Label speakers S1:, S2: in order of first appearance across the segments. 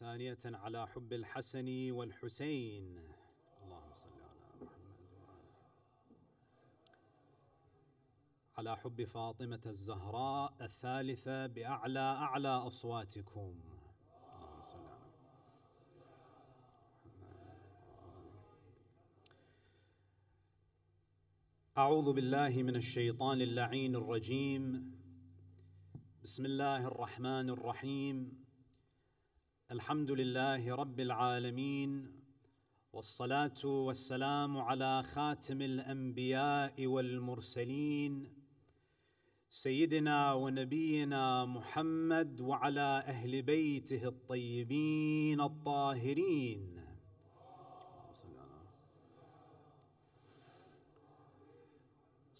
S1: ثانية على حب الحسن والحسين. اللهم صل على محمد وآله على حب فاطمة الزهراء الثالثة بأعلى أعلى أصواتكم. اللهم صل على أعوذ بالله من الشيطان اللعين الرجيم. بسم الله الرحمن الرحيم. الحمد لله رب العالمين والصلاة والسلام على خاتم الأنبياء والمرسلين سيدنا ونبينا محمد وعلى أهل بيته الطيبين الطاهرين.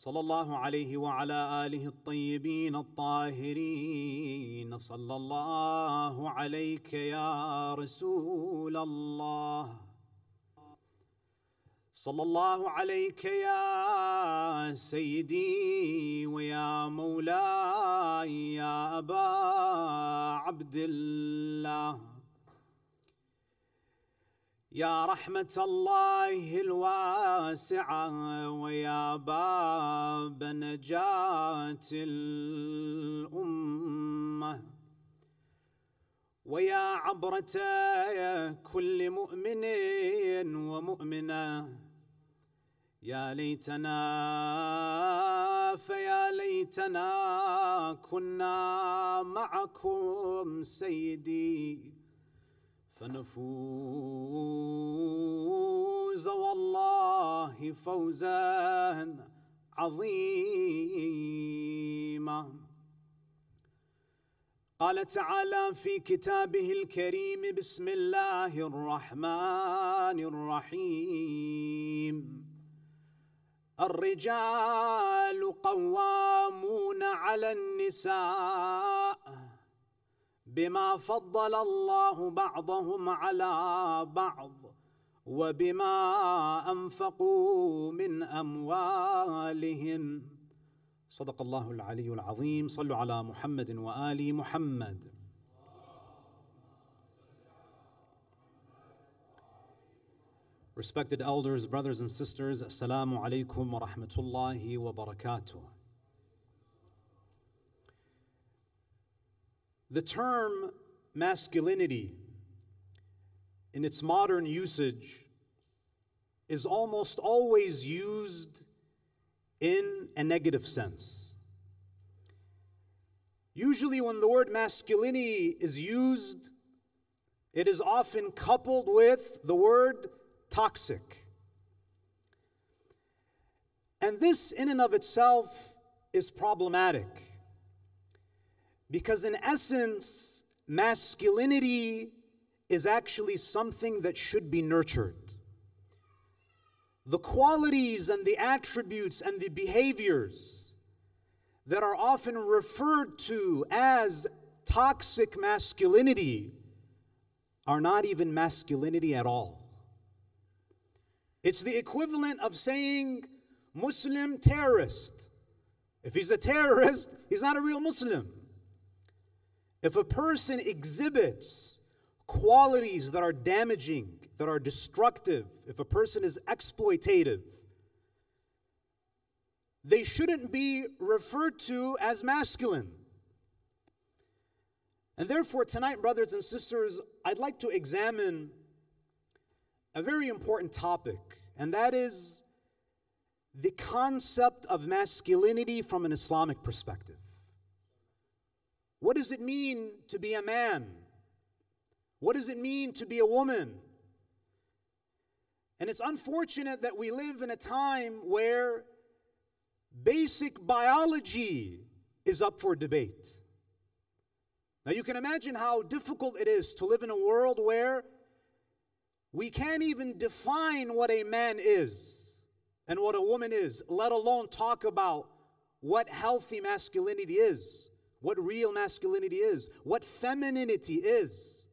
S1: صلى الله عليه وعلى آله الطيبين الطاهرين. صلى الله عليك يا رسول الله. صلى الله عليك يا سيدي ويا مولاي يا أبا عبد الله. يا رحمة الله الواسعة ويا باب نجاة الأمة ويا عبرة كل مؤمن ومؤمنة يا ليتنا فيا ليتنا كنا معكم سيدي فنفوز والله فوزا عظيما. قال تعالى في كتابه الكريم بسم الله الرحمن الرحيم. الرجال قوامون على النساء. بما فضل الله بعضهم على بعض وبما أنفقوا من أموالهم. صدق الله العلي العظيم. صلوا على محمد وآل محمد. Respected elders, brothers and sisters, Assalamu alaikum wa rahmatullahi wa barakatuh. The term masculinity, in its modern usage, is almost always used in a negative sense. Usually, when the word masculinity is used, it is often coupled with the word toxic. And this, in and of itself, is problematic. Because, in essence, masculinity is actually something that should be nurtured. The qualities and the attributes and the behaviors that are often referred to as toxic masculinity are not even masculinity at all. It's the equivalent of saying Muslim terrorist. If he's a terrorist, he's not a real Muslim. If a person exhibits qualities that are damaging, that are destructive, if a person is exploitative, they shouldn't be referred to as masculine. And therefore, tonight, brothers and sisters, I'd like to examine a very important topic, and that is the concept of masculinity from an Islamic perspective. What does it mean to be a man? What does it mean to be a woman? And it's unfortunate that we live in a time where basic biology is up for debate. Now, you can imagine how difficult it is to live in a world where we can't even define what a man is and what a woman is, let alone talk about what healthy masculinity is what real masculinity is, what femininity is.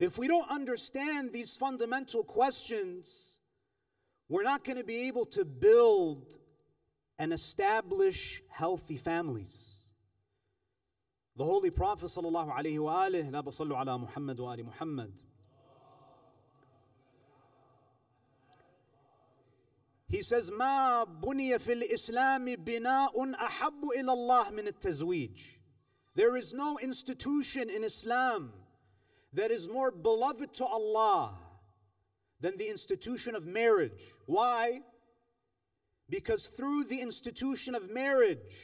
S1: If we don't understand these fundamental questions, we're not going to be able to build and establish healthy families. The Holy Prophet sallallahu alayhi wa sallam, Muhammad wa ali Muhammad, He says, ما بني في الإسلام بناء أحب إلى الله من التزويج. There is no institution in Islam that is more beloved to Allah than the institution of marriage. Why? Because through the institution of marriage,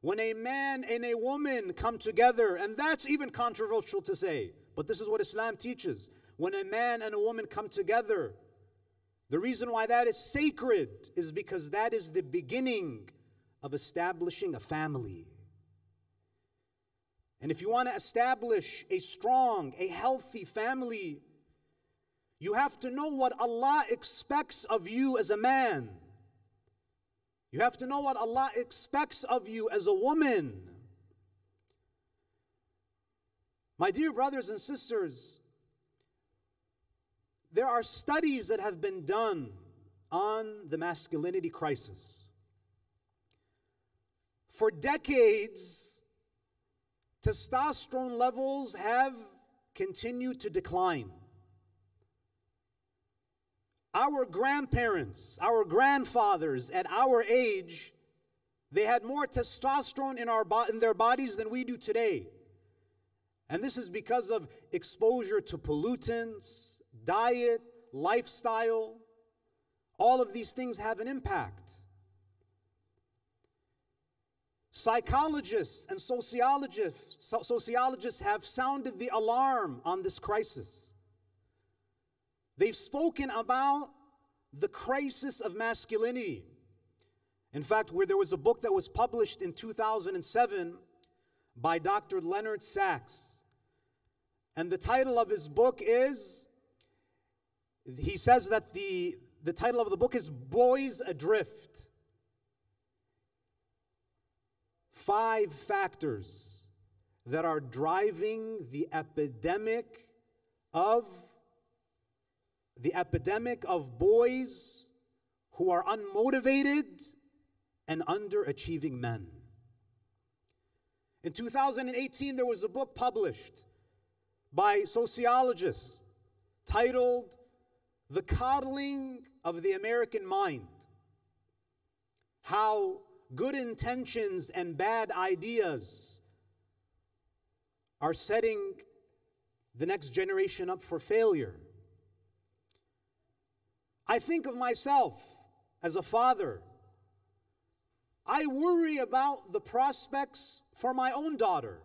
S1: when a man and a woman come together, and that's even controversial to say, but this is what Islam teaches. When a man and a woman come together, the reason why that is sacred is because that is the beginning of establishing a family. And if you want to establish a strong, a healthy family, you have to know what Allah expects of you as a man. You have to know what Allah expects of you as a woman. My dear brothers and sisters, there are studies that have been done on the masculinity crisis. For decades, testosterone levels have continued to decline. Our grandparents, our grandfathers at our age, they had more testosterone in, our bo- in their bodies than we do today. And this is because of exposure to pollutants, diet, lifestyle. All of these things have an impact. Psychologists and sociologists, sociologists have sounded the alarm on this crisis. They've spoken about the crisis of masculinity. In fact, where there was a book that was published in 2007 by Dr. Leonard Sax. And the title of his book is, he says that the, the title of the book is Boys Adrift. Five factors that are driving the epidemic of the epidemic of boys who are unmotivated and underachieving men. In 2018, there was a book published by sociologists titled The Coddling of the American Mind How Good Intentions and Bad Ideas are setting the next generation up for failure. I think of myself as a father. I worry about the prospects for my own daughter.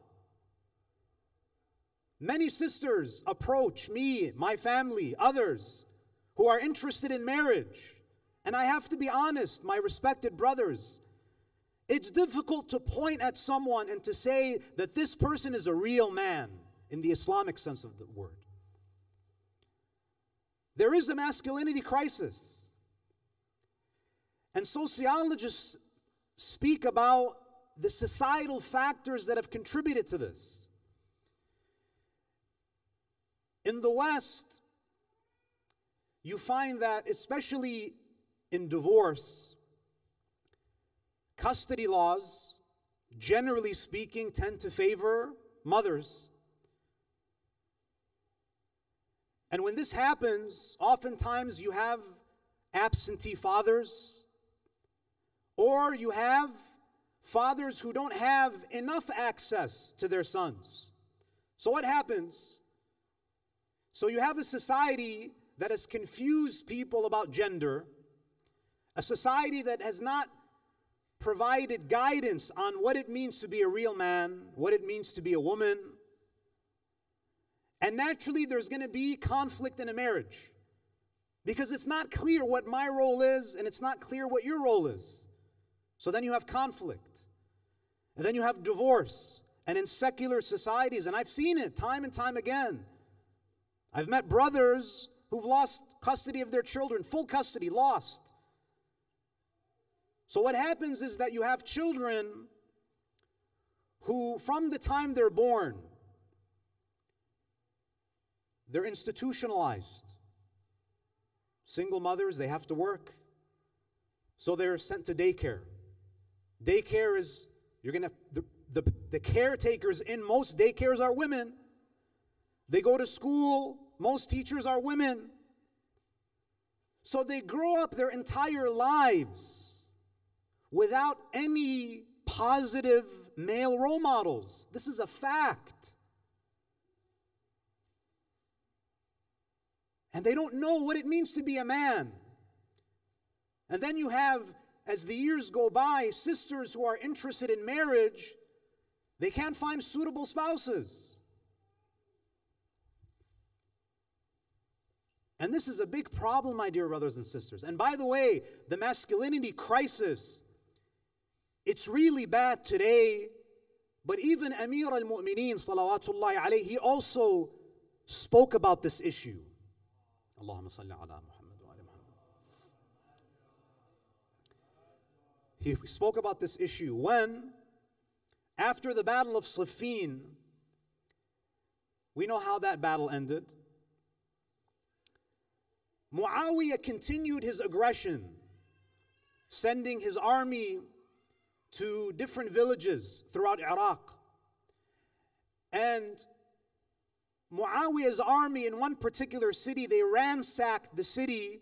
S1: Many sisters approach me, my family, others who are interested in marriage. And I have to be honest, my respected brothers, it's difficult to point at someone and to say that this person is a real man in the Islamic sense of the word. There is a masculinity crisis. And sociologists speak about the societal factors that have contributed to this. In the West, you find that, especially in divorce, custody laws, generally speaking, tend to favor mothers. And when this happens, oftentimes you have absentee fathers, or you have fathers who don't have enough access to their sons. So, what happens? So, you have a society that has confused people about gender, a society that has not provided guidance on what it means to be a real man, what it means to be a woman, and naturally, there's going to be conflict in a marriage because it's not clear what my role is and it's not clear what your role is. So then you have conflict. And then you have divorce. And in secular societies, and I've seen it time and time again, I've met brothers who've lost custody of their children, full custody, lost. So what happens is that you have children who, from the time they're born, they're institutionalized. Single mothers, they have to work. So they're sent to daycare. Daycare is You're gonna the, the, the caretakers in most daycares are women. They go to school, most teachers are women. So they grow up their entire lives without any positive male role models. This is a fact. And they don't know what it means to be a man. And then you have, as the years go by, sisters who are interested in marriage, they can't find suitable spouses. And this is a big problem, my dear brothers and sisters. And by the way, the masculinity crisis, it's really bad today. But even Amir al Mu'mineen, salawatullahi alayhi, he also spoke about this issue. Allahumma salli ala Muhammad wa Muhammad. He spoke about this issue when, after the Battle of Siffin, we know how that battle ended. Muawiyah continued his aggression, sending his army to different villages throughout Iraq. And Muawiyah's army in one particular city, they ransacked the city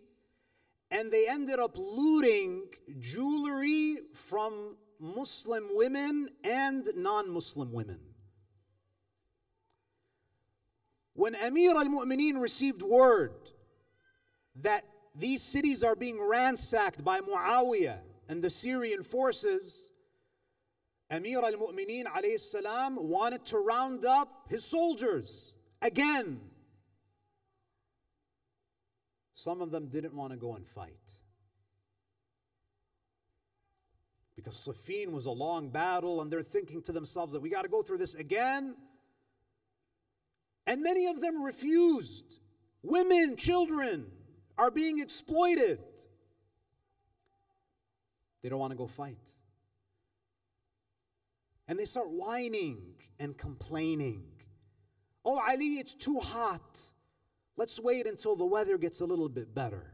S1: and they ended up looting jewelry from Muslim women and non Muslim women. When Amir al Mu'mineen received word that these cities are being ransacked by Muawiyah and the Syrian forces, Amir al Mu'mineen wanted to round up his soldiers again. Some of them didn't want to go and fight. Because Siffin was a long battle, and they're thinking to themselves that we got to go through this again. And many of them refused. Women, children are being exploited. They don't want to go fight. And they start whining and complaining. Oh, Ali, it's too hot. Let's wait until the weather gets a little bit better.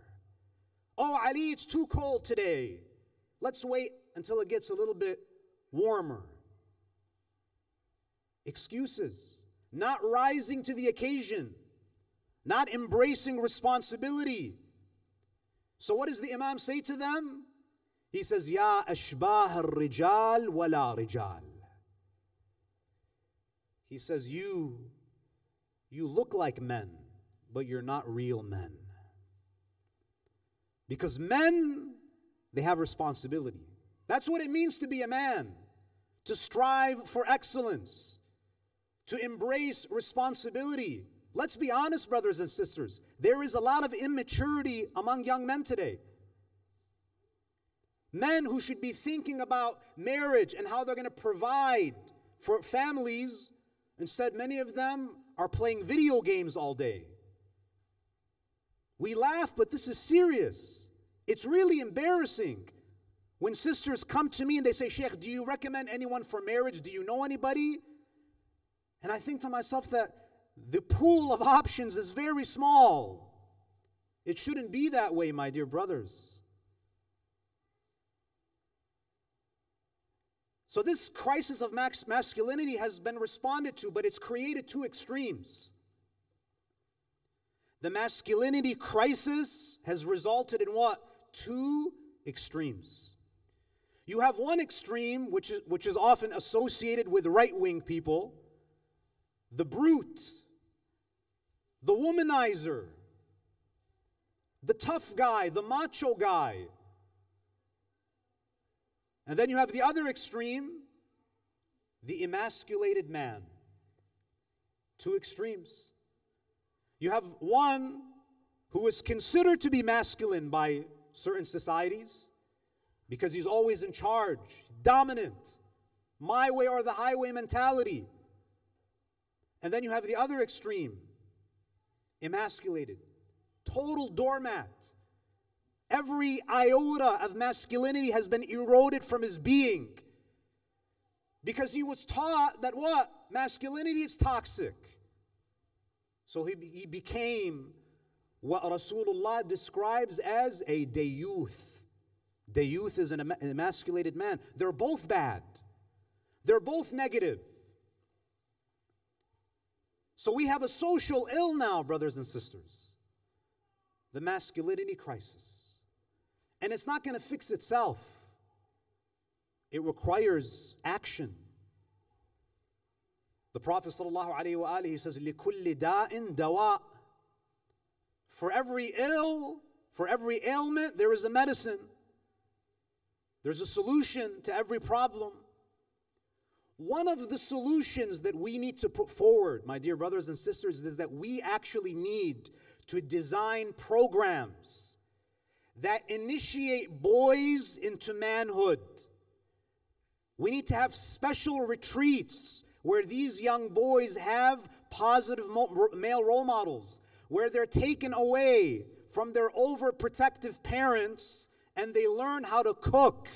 S1: Oh, Ali, it's too cold today. Let's wait until it gets a little bit warmer. Excuses, not rising to the occasion, not embracing responsibility. So, what does the Imam say to them? He says, Ya ashbah rijal wala rijal. He says, You you look like men, but you're not real men. Because men, they have responsibility. That's what it means to be a man, to strive for excellence, to embrace responsibility. Let's be honest, brothers and sisters. There is a lot of immaturity among young men today. Men who should be thinking about marriage and how they're going to provide for families, instead, many of them are playing video games all day. We laugh, but this is serious. It's really embarrassing when sisters come to me and they say, Sheikh, do you recommend anyone for marriage? Do you know anybody? And I think to myself that the pool of options is very small. It shouldn't be that way, my dear brothers. So, this crisis of max masculinity has been responded to, but it's created two extremes. The masculinity crisis has resulted in what? Two extremes. You have one extreme, which is, which is often associated with right wing people the brute, the womanizer, the tough guy, the macho guy, and then you have the other extreme, the emasculated man. Two extremes. You have one who is considered to be masculine by certain societies because he's always in charge, dominant, my way or the highway mentality. And then you have the other extreme, emasculated, total doormat, Every iota of masculinity has been eroded from his being. Because he was taught that what? Masculinity is toxic. So he, he became what Rasulullah describes as a dayuth. Dayuth is an emasculated man. They're both bad. They're both negative. So we have a social ill now, brothers and sisters the masculinity crisis. And it's not going to fix itself, it requires action. The Prophet ﷺ, he says, لِكُلِّ دَاءٍ دَوَاء For every ill, for every ailment, there is a medicine. There's a solution to every problem. One of the solutions that we need to put forward, my dear brothers and sisters, is that we actually need to design programs that initiate boys into manhood. We need to have special retreats where these young boys have positive male role models, where they're taken away from their overprotective parents and they learn how to cook.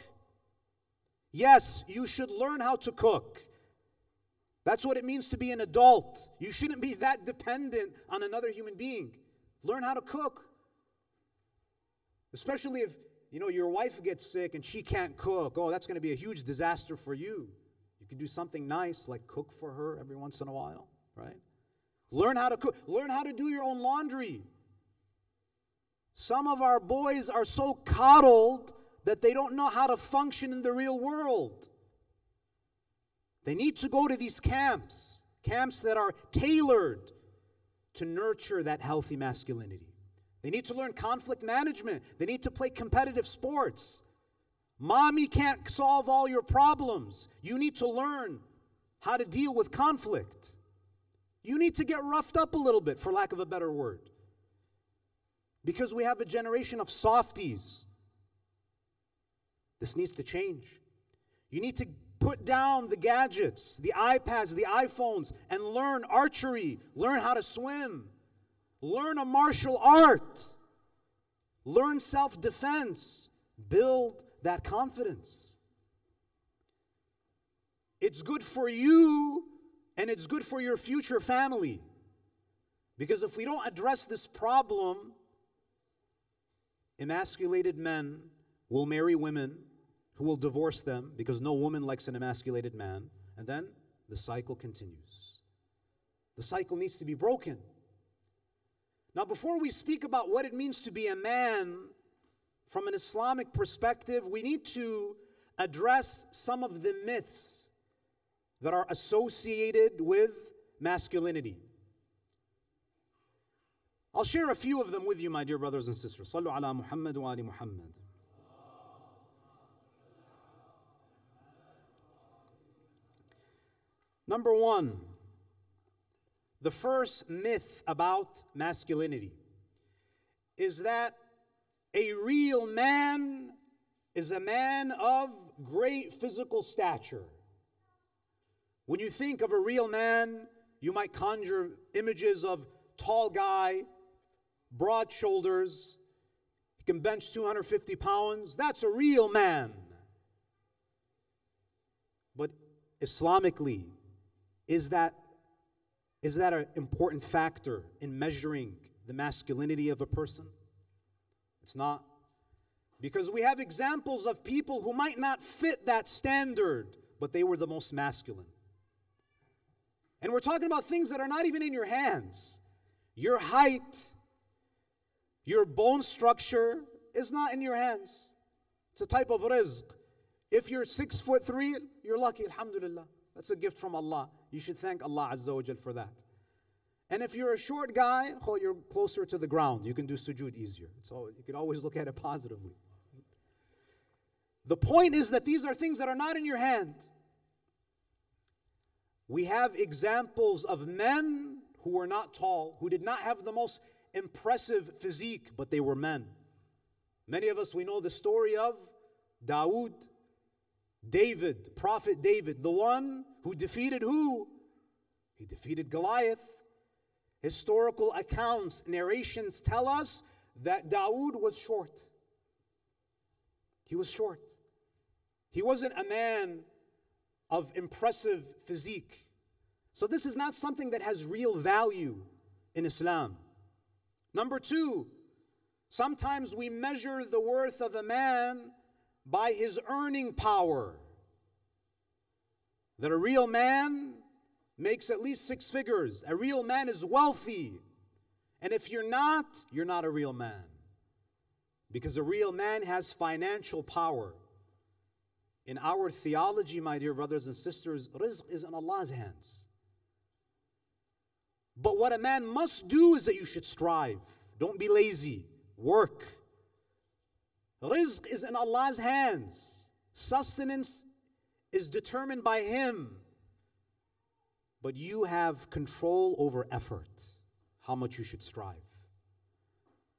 S1: Yes, you should learn how to cook. That's what it means to be an adult. You shouldn't be that dependent on another human being. Learn how to cook. Especially if, you know, your wife gets sick and she can't cook. Oh, that's going to be a huge disaster for you. You can do something nice like cook for her every once in a while, right? Learn how to cook. Learn how to do your own laundry. Some of our boys are so coddled that they don't know how to function in the real world. They need to go to these camps, camps that are tailored to nurture that healthy masculinity. They need to learn conflict management. They need to play competitive sports. Mommy can't solve all your problems. You need to learn how to deal with conflict. You need to get roughed up a little bit, for lack of a better word. Because we have a generation of softies. This needs to change. You need to Put down the gadgets, the iPads, the iPhones, and learn archery, learn how to swim, learn a martial art, learn self defense, build that confidence. It's good for you and it's good for your future family. Because if we don't address this problem, emasculated men will marry women who will divorce them because no woman likes an emasculated man. And then the cycle continues. The cycle needs to be broken. Now, before we speak about what it means to be a man from an Islamic perspective, we need to address some of the myths that are associated with masculinity. I'll share a few of them with you, my dear brothers and sisters. Sallu ala Muhammad wa ali Muhammad. Number one, the first myth about masculinity is that a real man is a man of great physical stature. When you think of a real man, you might conjure images of tall guy, broad shoulders, he can bench 250 pounds. That's a real man. But Islamically, is that, is that an important factor in measuring the masculinity of a person? It's not. Because we have examples of people who might not fit that standard, but they were the most masculine. And we're talking about things that are not even in your hands. Your height, your bone structure is not in your hands. It's a type of rizq. If you're six foot three, you're lucky, alhamdulillah. That's a gift from Allah. You should thank Allah Azza wa for that. And if you're a short guy, oh, you're closer to the ground. You can do sujood easier. So you can always look at it positively. The point is that these are things that are not in your hand. We have examples of men who were not tall, who did not have the most impressive physique, but they were men. Many of us, we know the story of Dawood, David, Prophet David, the one who defeated who? He defeated Goliath. Historical accounts, narrations tell us that Dawood was short. He was short. He wasn't a man of impressive physique. So, this is not something that has real value in Islam. Number two, sometimes we measure the worth of a man by his earning power. That a real man makes at least six figures. A real man is wealthy. And if you're not, you're not a real man. Because a real man has financial power. In our theology, my dear brothers and sisters, rizq is in Allah's hands. But what a man must do is that you should strive. Don't be lazy. Work. Rizq is in Allah's hands. Sustenance is determined by Him. But you have control over effort, how much you should strive.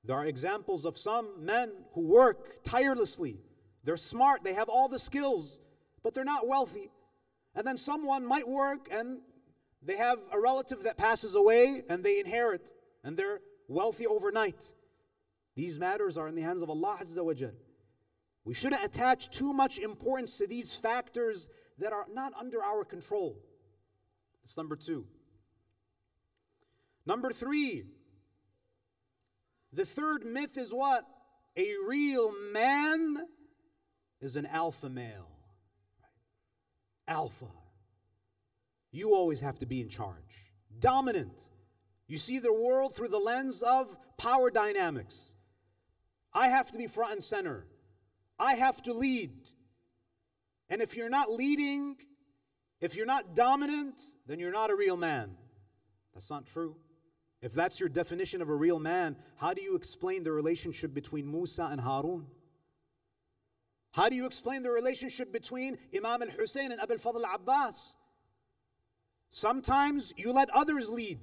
S1: There are examples of some men who work tirelessly. They're smart, they have all the skills, but they're not wealthy. And then someone might work and they have a relative that passes away and they inherit and they're wealthy overnight. These matters are in the hands of Allah Azza wa Jal. We shouldn't attach too much importance to these factors that are not under our control. That's number two. Number three, the third myth is what? A real man is an alpha male. Alpha. You always have to be in charge. Dominant. You see the world through the lens of power dynamics. I have to be front and center. I have to lead. And if you're not leading, if you're not dominant, then you're not a real man. That's not true. If that's your definition of a real man, how do you explain the relationship between Musa and Harun? How do you explain the relationship between Imam al Hussein and Abu al-Fadl Abbas? Sometimes you let others lead.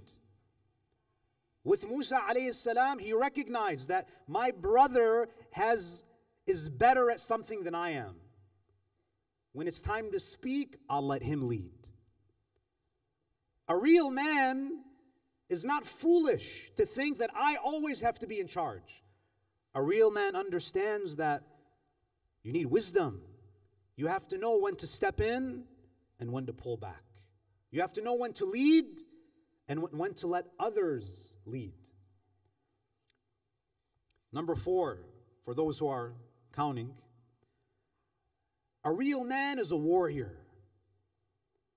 S1: With Musa alayhi salam, he recognized that my brother has is better at something than I am. When it's time to speak, I'll let him lead. A real man is not foolish to think that I always have to be in charge. A real man understands that you need wisdom. You have to know when to step in and when to pull back. You have to know when to lead and when to let others lead. Number four, for those who are counting, a real man is a warrior.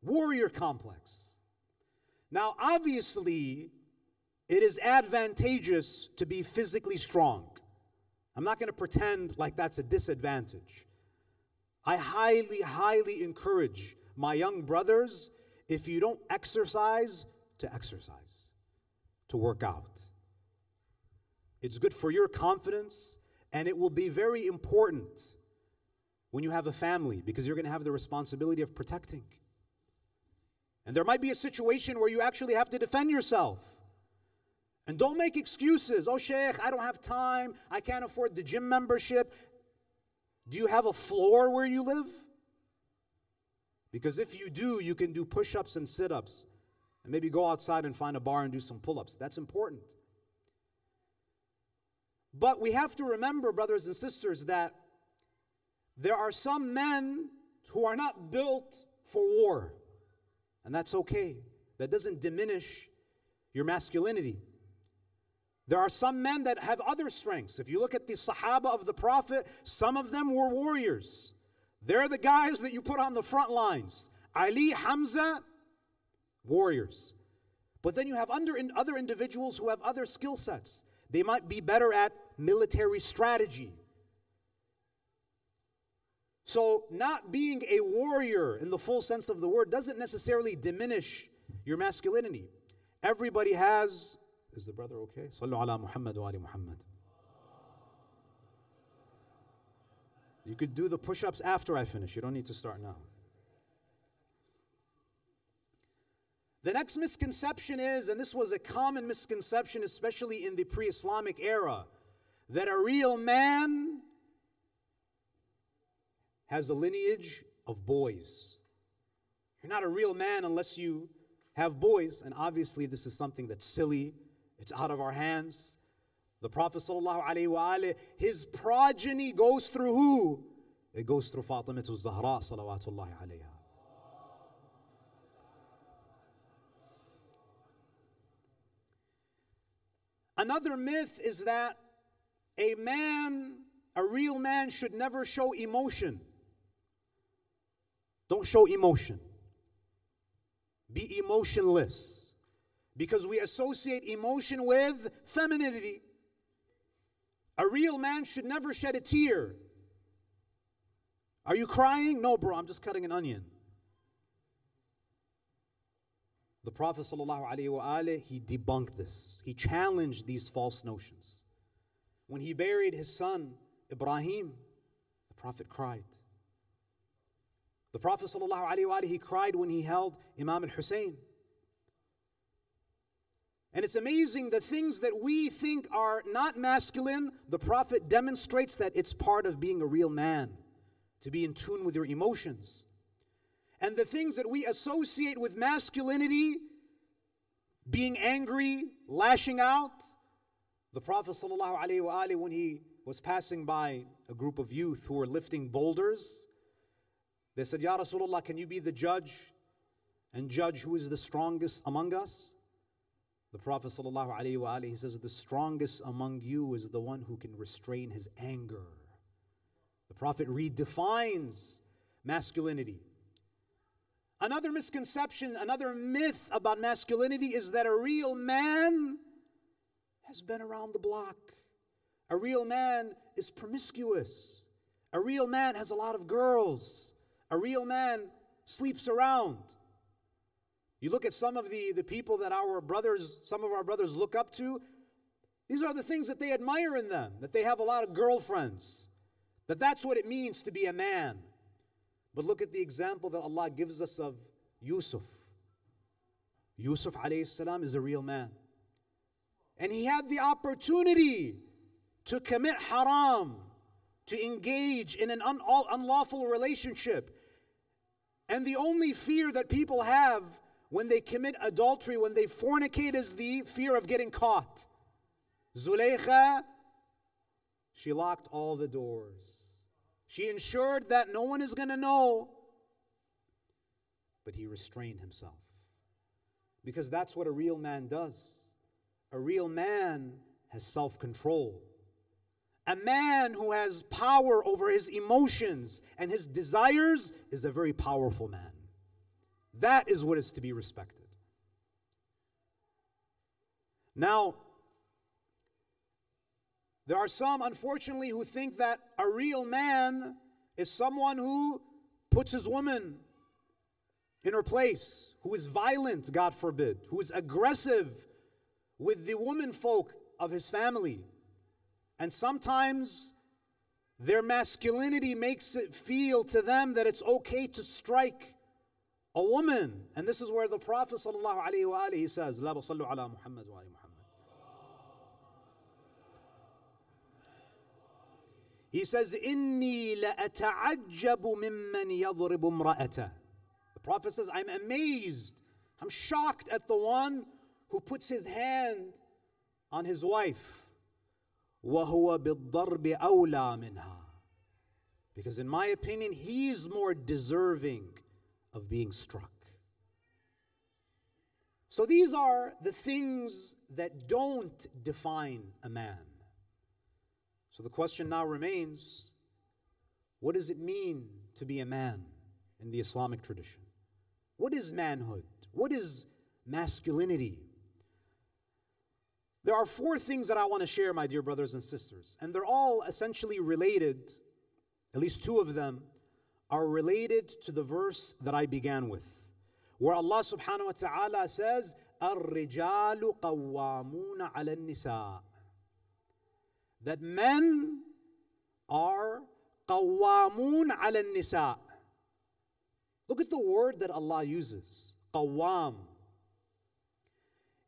S1: Warrior complex. Now, obviously, it is advantageous to be physically strong. I'm not going to pretend like that's a disadvantage. I highly, highly encourage my young brothers if you don't exercise, to exercise, to work out. It's good for your confidence, and it will be very important when you have a family because you're going to have the responsibility of protecting. And there might be a situation where you actually have to defend yourself. And don't make excuses. Oh, Sheikh, I don't have time. I can't afford the gym membership. Do you have a floor where you live? Because if you do, you can do push ups and sit ups and maybe go outside and find a bar and do some pull ups. That's important. But we have to remember, brothers and sisters, that there are some men who are not built for war. And that's okay. That doesn't diminish your masculinity. There are some men that have other strengths. If you look at the Sahaba of the Prophet, some of them were warriors. They're the guys that you put on the front lines. Ali, Hamza, warriors. But then you have under, other individuals who have other skill sets. They might be better at military strategy. So, not being a warrior in the full sense of the word doesn't necessarily diminish your masculinity. Everybody has. Is the brother okay? Sallu ala Muhammad wa ali Muhammad. You could do the push ups after I finish. You don't need to start now. The next misconception is, and this was a common misconception, especially in the pre Islamic era, that a real man has a lineage of boys. You're not a real man unless you have boys, and obviously, this is something that's silly, it's out of our hands. The Prophet ﷺ, his progeny goes through who? It goes through Fatima Zahra salawatullahi. Another myth is that a man, a real man, should never show emotion. Don't show emotion. be emotionless because we associate emotion with femininity. A real man should never shed a tear. Are you crying? No, bro, I'm just cutting an onion. The Prophet ﷺ, he debunked this. He challenged these false notions. When he buried his son Ibrahim, the Prophet cried. The Prophet he cried when he held Imam al-Hussein. And it's amazing the things that we think are not masculine, the Prophet demonstrates that it's part of being a real man, to be in tune with your emotions. And the things that we associate with masculinity, being angry, lashing out, the Prophet ﷺ, when he was passing by a group of youth who were lifting boulders, they said, Ya Rasulullah, can you be the judge and judge who is the strongest among us? The Prophet ﷺ, he says, The strongest among you is the one who can restrain his anger. The Prophet redefines masculinity. Another misconception, another myth about masculinity is that a real man has been around the block. A real man is promiscuous. A real man has a lot of girls. A real man sleeps around. You look at some of the, the people that our brothers, some of our brothers look up to, these are the things that they admire in them, that they have a lot of girlfriends, that that's what it means to be a man. But look at the example that Allah gives us of Yusuf. Yusuf alayhi salam is a real man. And he had the opportunity to commit haram, to engage in an un- unlawful relationship. And the only fear that people have when they commit adultery, when they fornicate, is the fear of getting caught. Zuleikha, she locked all the doors. She ensured that no one is going to know. But he restrained himself. Because that's what a real man does. A real man has self control. A man who has power over his emotions and his desires is a very powerful man. That is what is to be respected. Now, there are some, unfortunately, who think that a real man is someone who puts his woman in her place, who is violent, God forbid, who is aggressive with the women folk of his family. And sometimes their masculinity makes it feel to them that it's okay to strike a woman. And this is where the Prophet ﷺ says, لا بصلوا على محمد وآل محمد He says, إني لأتعجب ممن يضرب امرأته. The Prophet says, I'm amazed, I'm shocked at the one who puts his hand on his wife. وهو بالضرب أولى منها. Because in my opinion, he's more deserving of being struck. So these are the things that don't define a man. So the question now remains what does it mean to be a man in the Islamic tradition? What is manhood? What is masculinity? There are four things that I want to share, my dear brothers and sisters, and they're all essentially related, at least two of them are related to the verse that I began with, where Allah subhanahu wa ta'ala says, الرجال قوامون على النساء that men are قوامون على النساء Look at the word that Allah uses, قوام.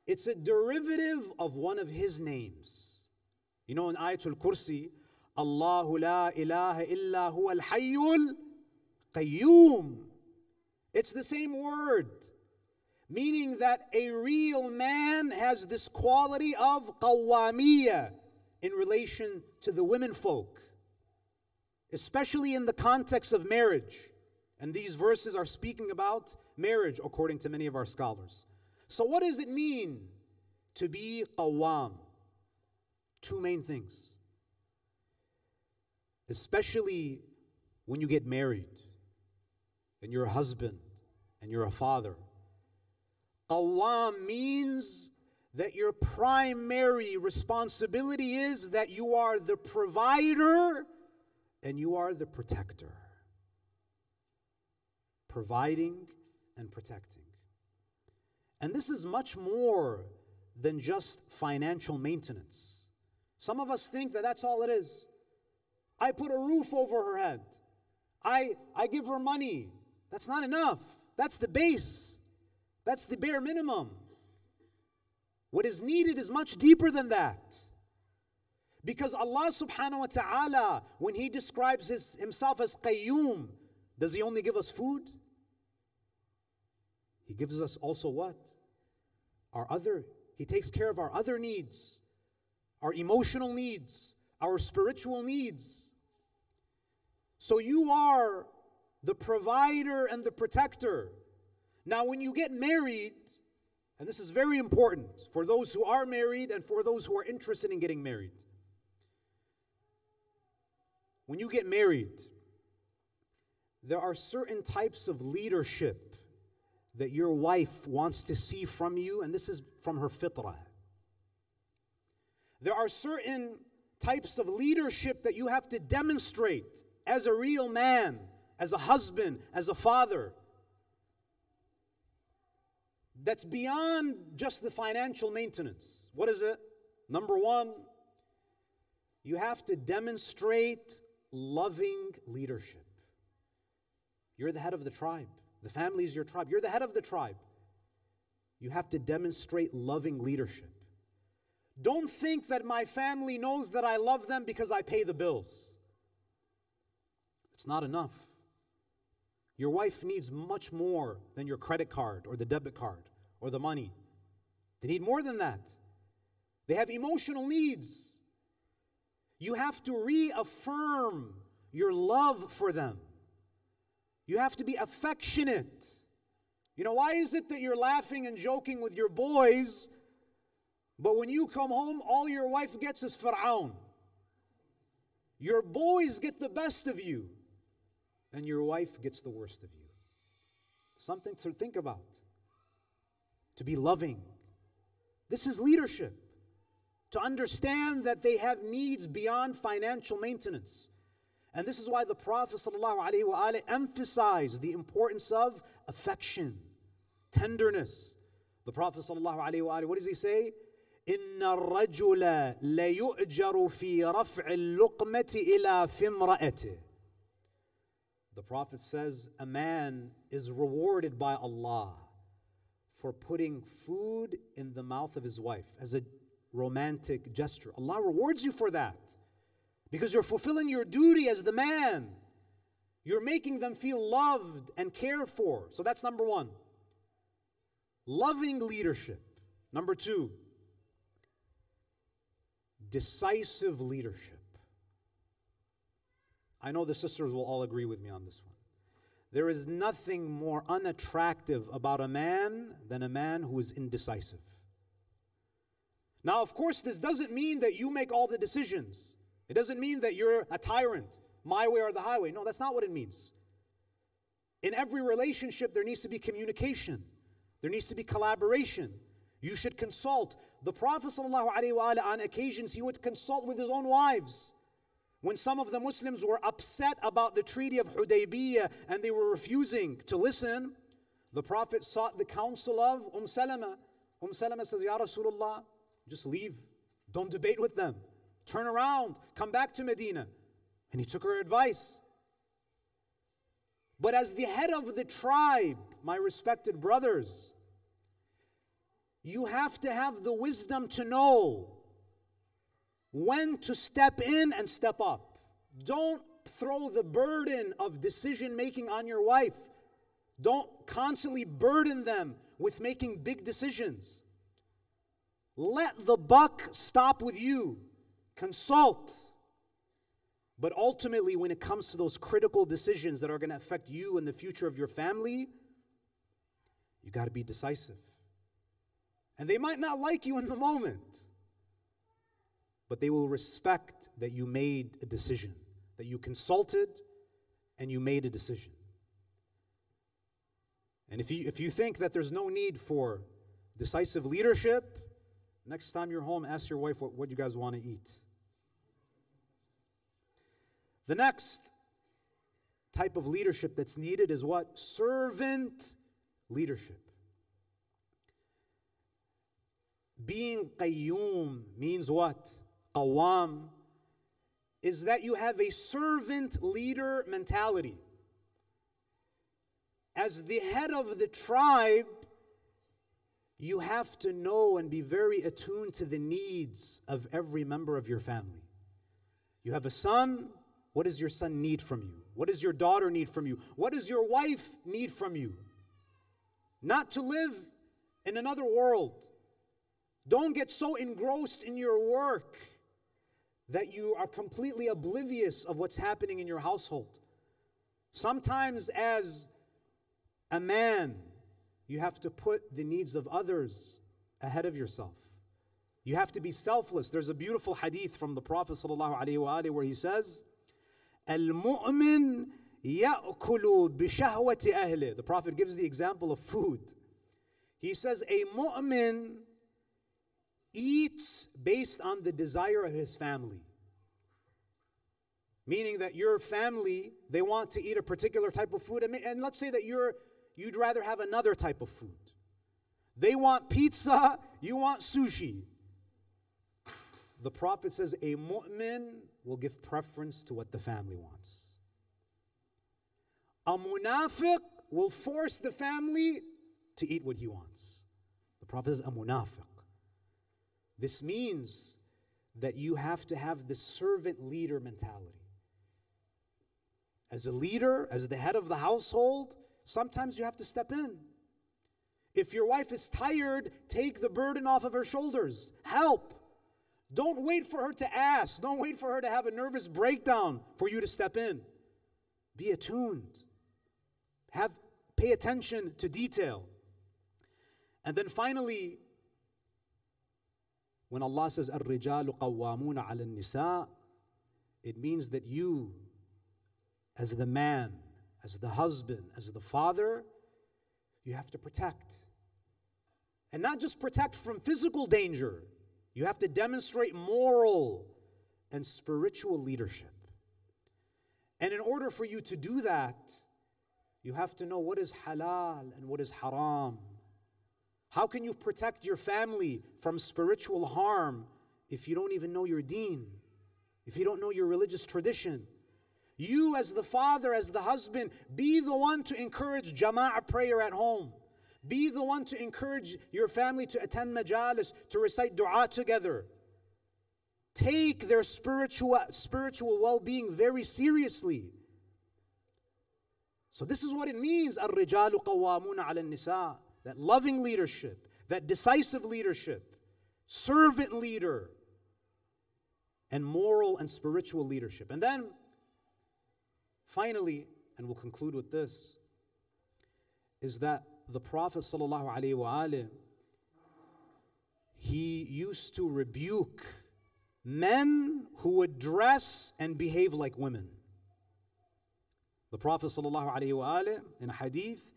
S1: it's a derivative of one of his names. You know, in Ayatul Kursi, Allahu la ilaha illa huwa al-hayyul qayyum. It's the same word, meaning that a real man has this quality of qawamiyah in relation to the women folk, especially in the context of marriage. And these verses are speaking about marriage, according to many of our scholars. So, what does it mean to be qawwam? Two main things. Especially when you get married and you're a husband and you're a father, Qawwam means that your primary responsibility is that you are the provider and you are the protector. Providing and protecting. And this is much more than just financial maintenance. Some of us think that that's all it is. I put a roof over her head. I, I give her money. That's not enough. That's the base. That's the bare minimum. What is needed is much deeper than that. Because Allah subhanahu wa ta'ala, when He describes his, Himself as Qayyum, does He only give us food? He gives us also what? Our other, He takes care of our other needs, our emotional needs, our spiritual needs. So you are the provider and the protector. Now, when you get married, and this is very important for those who are married and for those who are interested in getting married. When you get married, there are certain types of leadership that your wife wants to see from you, and this is from her fitrah. There are certain types of leadership that you have to demonstrate as a real man, as a husband, as a father that's beyond just the financial maintenance. What is it? Number one, you have to demonstrate loving leadership. You're the head of the tribe, the family is your tribe. You're the head of the tribe. You have to demonstrate loving leadership. Don't think that my family knows that I love them because I pay the bills. It's not enough. Your wife needs much more than your credit card or the debit card or the money. They need more than that. They have emotional needs. You have to reaffirm your love for them. You have to be affectionate. You know, why is it that you're laughing and joking with your boys, but when you come home, all your wife gets is Fir'aun? Your boys get the best of you, and your wife gets the worst of you. Something to think about to be loving. This is leadership. To understand that they have needs beyond financial maintenance. And this is why the Prophet ﷺ emphasized the importance of affection, tenderness. The Prophet ﷺ, what does he say? إن الرجل ليؤجر في رفع اللقمة إلى فمرأته. The Prophet says a man is rewarded by Allah for putting food in the mouth of his wife as a romantic gesture. Allah rewards you for that because you're fulfilling your duty as the man. You're making them feel loved and cared for. So that's number one. Loving leadership. Number two, decisive leadership. I know the sisters will all agree with me on this one. There is nothing more unattractive about a man than a man who is indecisive. Now, of course, this doesn't mean that you make all the decisions. It doesn't mean that you're a tyrant, my way or the highway. No, that's not what it means. In every relationship, there needs to be communication, there needs to be collaboration. You should consult. The Prophet, ﷺ, on occasions, he would consult with his own wives. When some of the Muslims were upset about the Treaty of Hudaybiyah and they were refusing to listen, the Prophet sought the counsel of Umm Salama. Umm Salama says, Ya Rasulullah, just leave. Don't debate with them. Turn around. Come back to Medina. And he took her advice. But as the head of the tribe, my respected brothers, you have to have the wisdom to know when to step in and step up. Don't throw the burden of decision making on your wife. Don't constantly burden them with making big decisions. Let the buck stop with you. Consult. But ultimately, when it comes to those critical decisions that are going to affect you and the future of your family, you got to be decisive. And they might not like you in the moment but they will respect that you made a decision, that you consulted and you made a decision. And if you, if you think that there's no need for decisive leadership. Next time you're home, ask your wife what, what you guys want to eat. The next type of leadership that's needed is what? Servant leadership. Being qayyum means what? Qawam is that you have a servant leader mentality. As the head of the tribe, you have to know and be very attuned to the needs of every member of your family. You have a son, what does your son need from you? What does your daughter need from you? What does your wife need from you? Not to live in another world. Don't get so engrossed in your work that you are completely oblivious of what's happening in your household. Sometimes, as a man, you have to put the needs of others ahead of yourself. You have to be selfless. There's a beautiful hadith from the Prophet ﷺ where he says, Al-mu'min ya'kulu bishahwati ahli. The Prophet gives the example of food. He says, a mu'min eats based on the desire of his family. Meaning that your family, they want to eat a particular type of food. And let's say that you're, you'd rather have another type of food. They want pizza, you want sushi. The Prophet says a mu'min will give preference to what the family wants. A munafiq will force the family to eat what he wants. The Prophet says a munafiq. This means that you have to have the servant leader mentality. As a leader, as the head of the household, sometimes you have to step in. If your wife is tired, take the burden off of her shoulders. Help. Don't wait for her to ask. Don't wait for her to have a nervous breakdown for you to step in. Be attuned. Have pay attention to detail. And then finally, when Allah says الرجال قوامون على النساء, it means that you, as the man, as the husband, as the father, you have to protect. And not just protect from physical danger, you have to demonstrate moral and spiritual leadership. And in order for you to do that, you have to know what is halal and what is haram. How can you protect your family from spiritual harm if you don't even know your deen? If you don't know your religious tradition? You, as the father, as the husband, be the one to encourage jama'ah prayer at home. Be the one to encourage your family to attend majalis, to recite dua together. Take their spiritual, spiritual well being very seriously. So, this is what it means al rijalu qawwamuna 'ala nisa that loving leadership, that decisive leadership, servant leader, and moral and spiritual leadership. And then finally, and we'll conclude with this, is that the Prophet ﷺ, he used to rebuke men who would dress and behave like women. The Prophet ﷺ, in a hadith,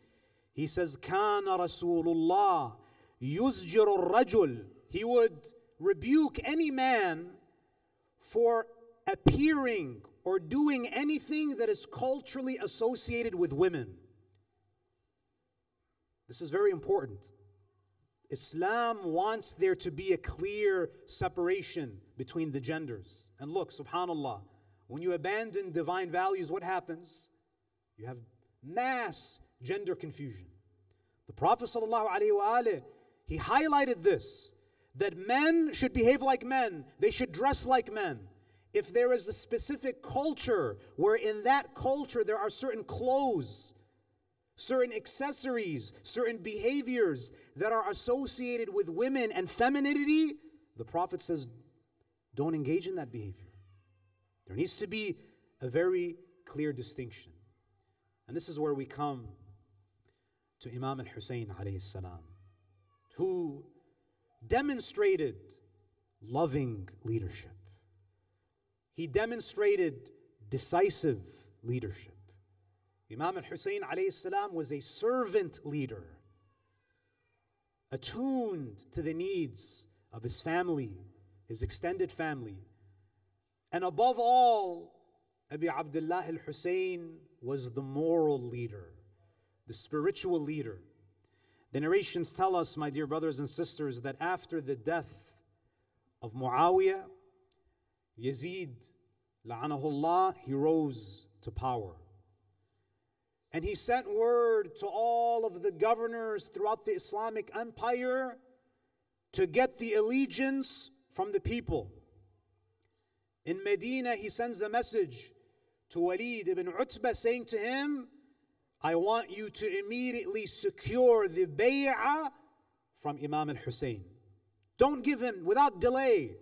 S1: he says, كان رسول الله يزجر الرجل. He would rebuke any man for appearing or doing anything that is culturally associated with women. This is very important. Islam wants there to be a clear separation between the genders. And look, subhanAllah, when you abandon divine values, what happens? You have mass gender confusion. The Prophet ﷺ, he highlighted this that men should behave like men, they should dress like men. If there is a specific culture where in that culture there are certain clothes certain accessories, certain behaviors that are associated with women and femininity, the Prophet says, don't engage in that behavior. There needs to be a very clear distinction. And this is where we come to Imam al Hussein, who demonstrated loving leadership. He demonstrated decisive leadership. Imam al Hussein was a servant leader, attuned to the needs of his family, his extended family. And above all, Abi Abdullah al Hussein was the moral leader, the spiritual leader. The narrations tell us, my dear brothers and sisters, that after the death of Muawiyah, Yazid, la'anahullah, he rose to power. And he sent word to all of the governors throughout the Islamic empire to get the allegiance from the people. In Medina, he sends a message to Walid ibn Utbah saying to him, I want you to immediately secure the bay'ah from Imam al Hussein. Don't give him without delay.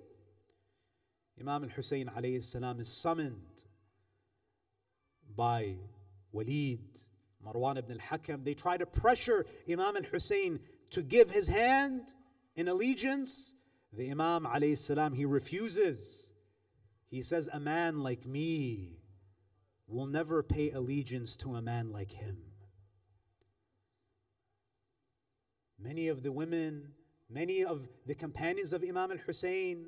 S1: Imam al Hussein salam is summoned by Walid, Marwan ibn al-Hakam, they try to pressure Imam al-Hussein to give his hand in allegiance. The Imam salam, he refuses. He says, a man like me will never pay allegiance to a man like him. Many of the women, many of the companions of Imam al-Hussein,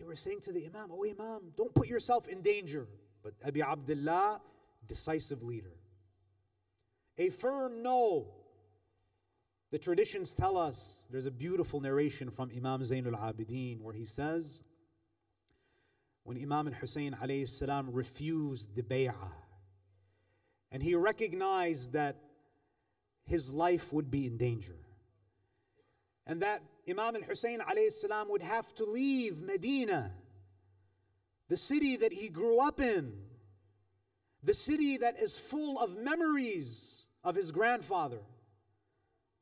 S1: they were saying to the Imam, Oh Imam, don't put yourself in danger. But Abi Abdullah, decisive leader. A firm no. The traditions tell us there's a beautiful narration from Imam Zainul Abidin where he says, when Imam al Hussein salam refused the bay'ah, and he recognized that his life would be in danger, and that Imam al Hussein salam would have to leave Medina, the city that he grew up in the city that is full of memories of his grandfather.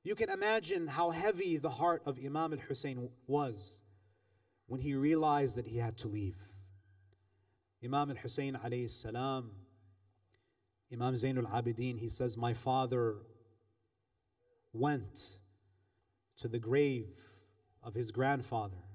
S1: You can imagine how heavy the heart of Imam al Hussein was when he realized that he had to leave. Imam al Hussein alayhi salam, Imam Zainul Abidin, he says, My father went to the grave of his grandfather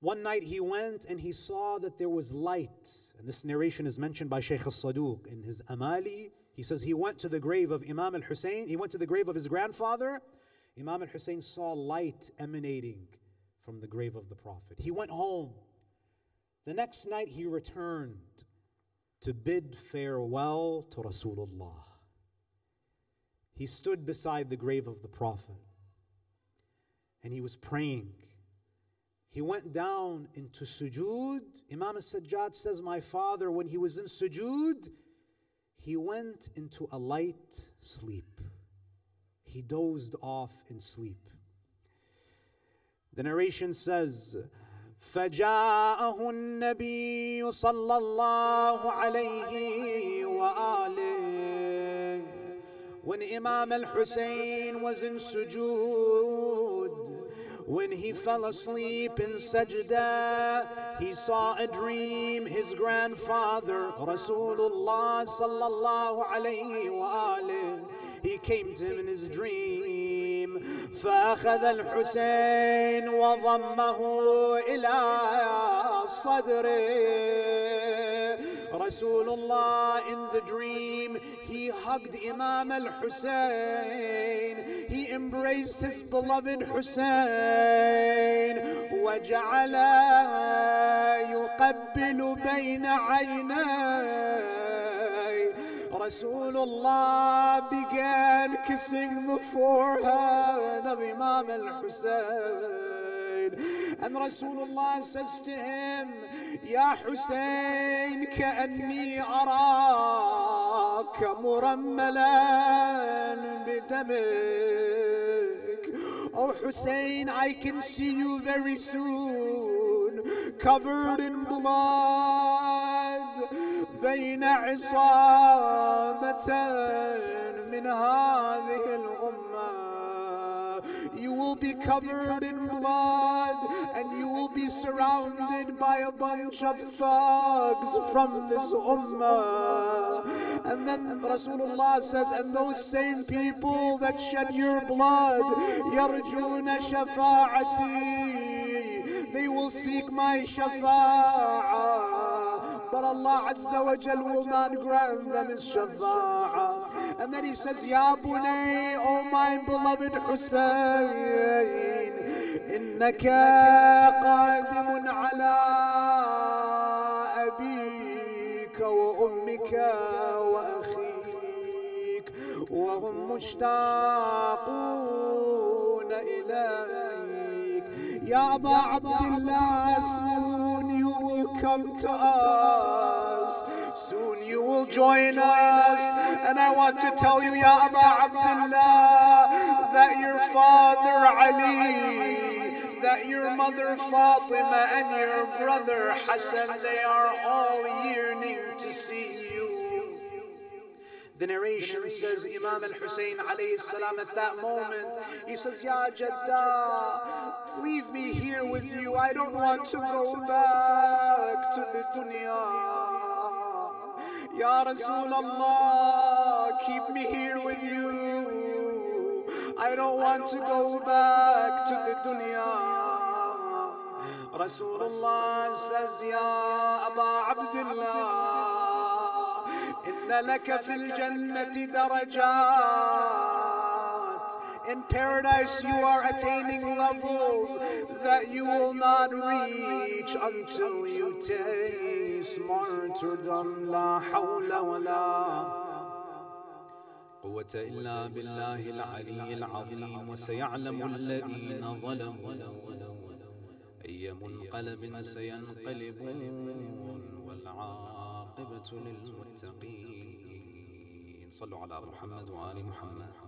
S1: one night he went and he saw that there was light. And this narration is mentioned by Shaykh al-Saduq in his Amali. He says he went to the grave of Imam al-Hussein. He went to the grave of his grandfather. Imam al-Hussein saw light emanating from the grave of the Prophet. He went home. The next night he returned to bid farewell to Rasulullah He stood beside the grave of the Prophet and he was praying. He went down into sujood. Imam al-Sajjad says, My father, when he was in sujood, he went into a light sleep. He dozed off in sleep. The narration says, فجاءه النبي صلى الله عليه وآله When Imam al-Hussein was in sujood, when he fell asleep in sajda, he saw a dream. His grandfather, Rasulullah sallallahu alayhi wa he came to him in his dream. فأخذ الحسين وضمه إلى صدره Rasulullah in the dream, he hugged Imam al Hussein, he embraced his beloved Hussein, وجعل يقبل بين عينيه. Rasulullah began kissing the forehead of Imam al Rasulullah says to him, يا حسين كأني أراك مرملا بدمك Oh Hussein, I can see you very soon, covered in blood, بين عصامة من هذه الأمة you will be covered in blood, and you will be surrounded by a bunch of thugs from this ummah. And then Rasulullah says, and those same people that shed your blood, yarjuna shafa'ati, they will seek my shafa'ah. But Allah Azza wa Jal will not grant them his shafa'ah. And then he says, Ya Bunay, O my beloved Hussein, إنك قادم على أبيك وأمك وأخيك وهم مشتاقون إليك Ya Aba Abdullah, soon you will come to us. Soon you will join us. And I want to tell you, Ya Aba Abdullah, that your father Ali, that your mother Fatima and your brother Hassan, they are all yearning to see you. The narration says Imam al-Hussein alayhi salam at that moment, he says, Ya Jadda, leave me here with you. I don't want to go back to the dunya. Ya Rasulullah, keep me here with you. I don't want to go back to the dunya. Rasulullah says, Ya Aba Abdullah, إن لك في الجنة درجات. In paradise you are attaining levels that you will not reach until you taste martyrdom. لا حول ولا قوة إلا بالله العلي العظيم وسيعلم الذين ظلموا أي منقلب سينقلبون والعاقبة للمتقين. صلوا على محمد وآل محمد.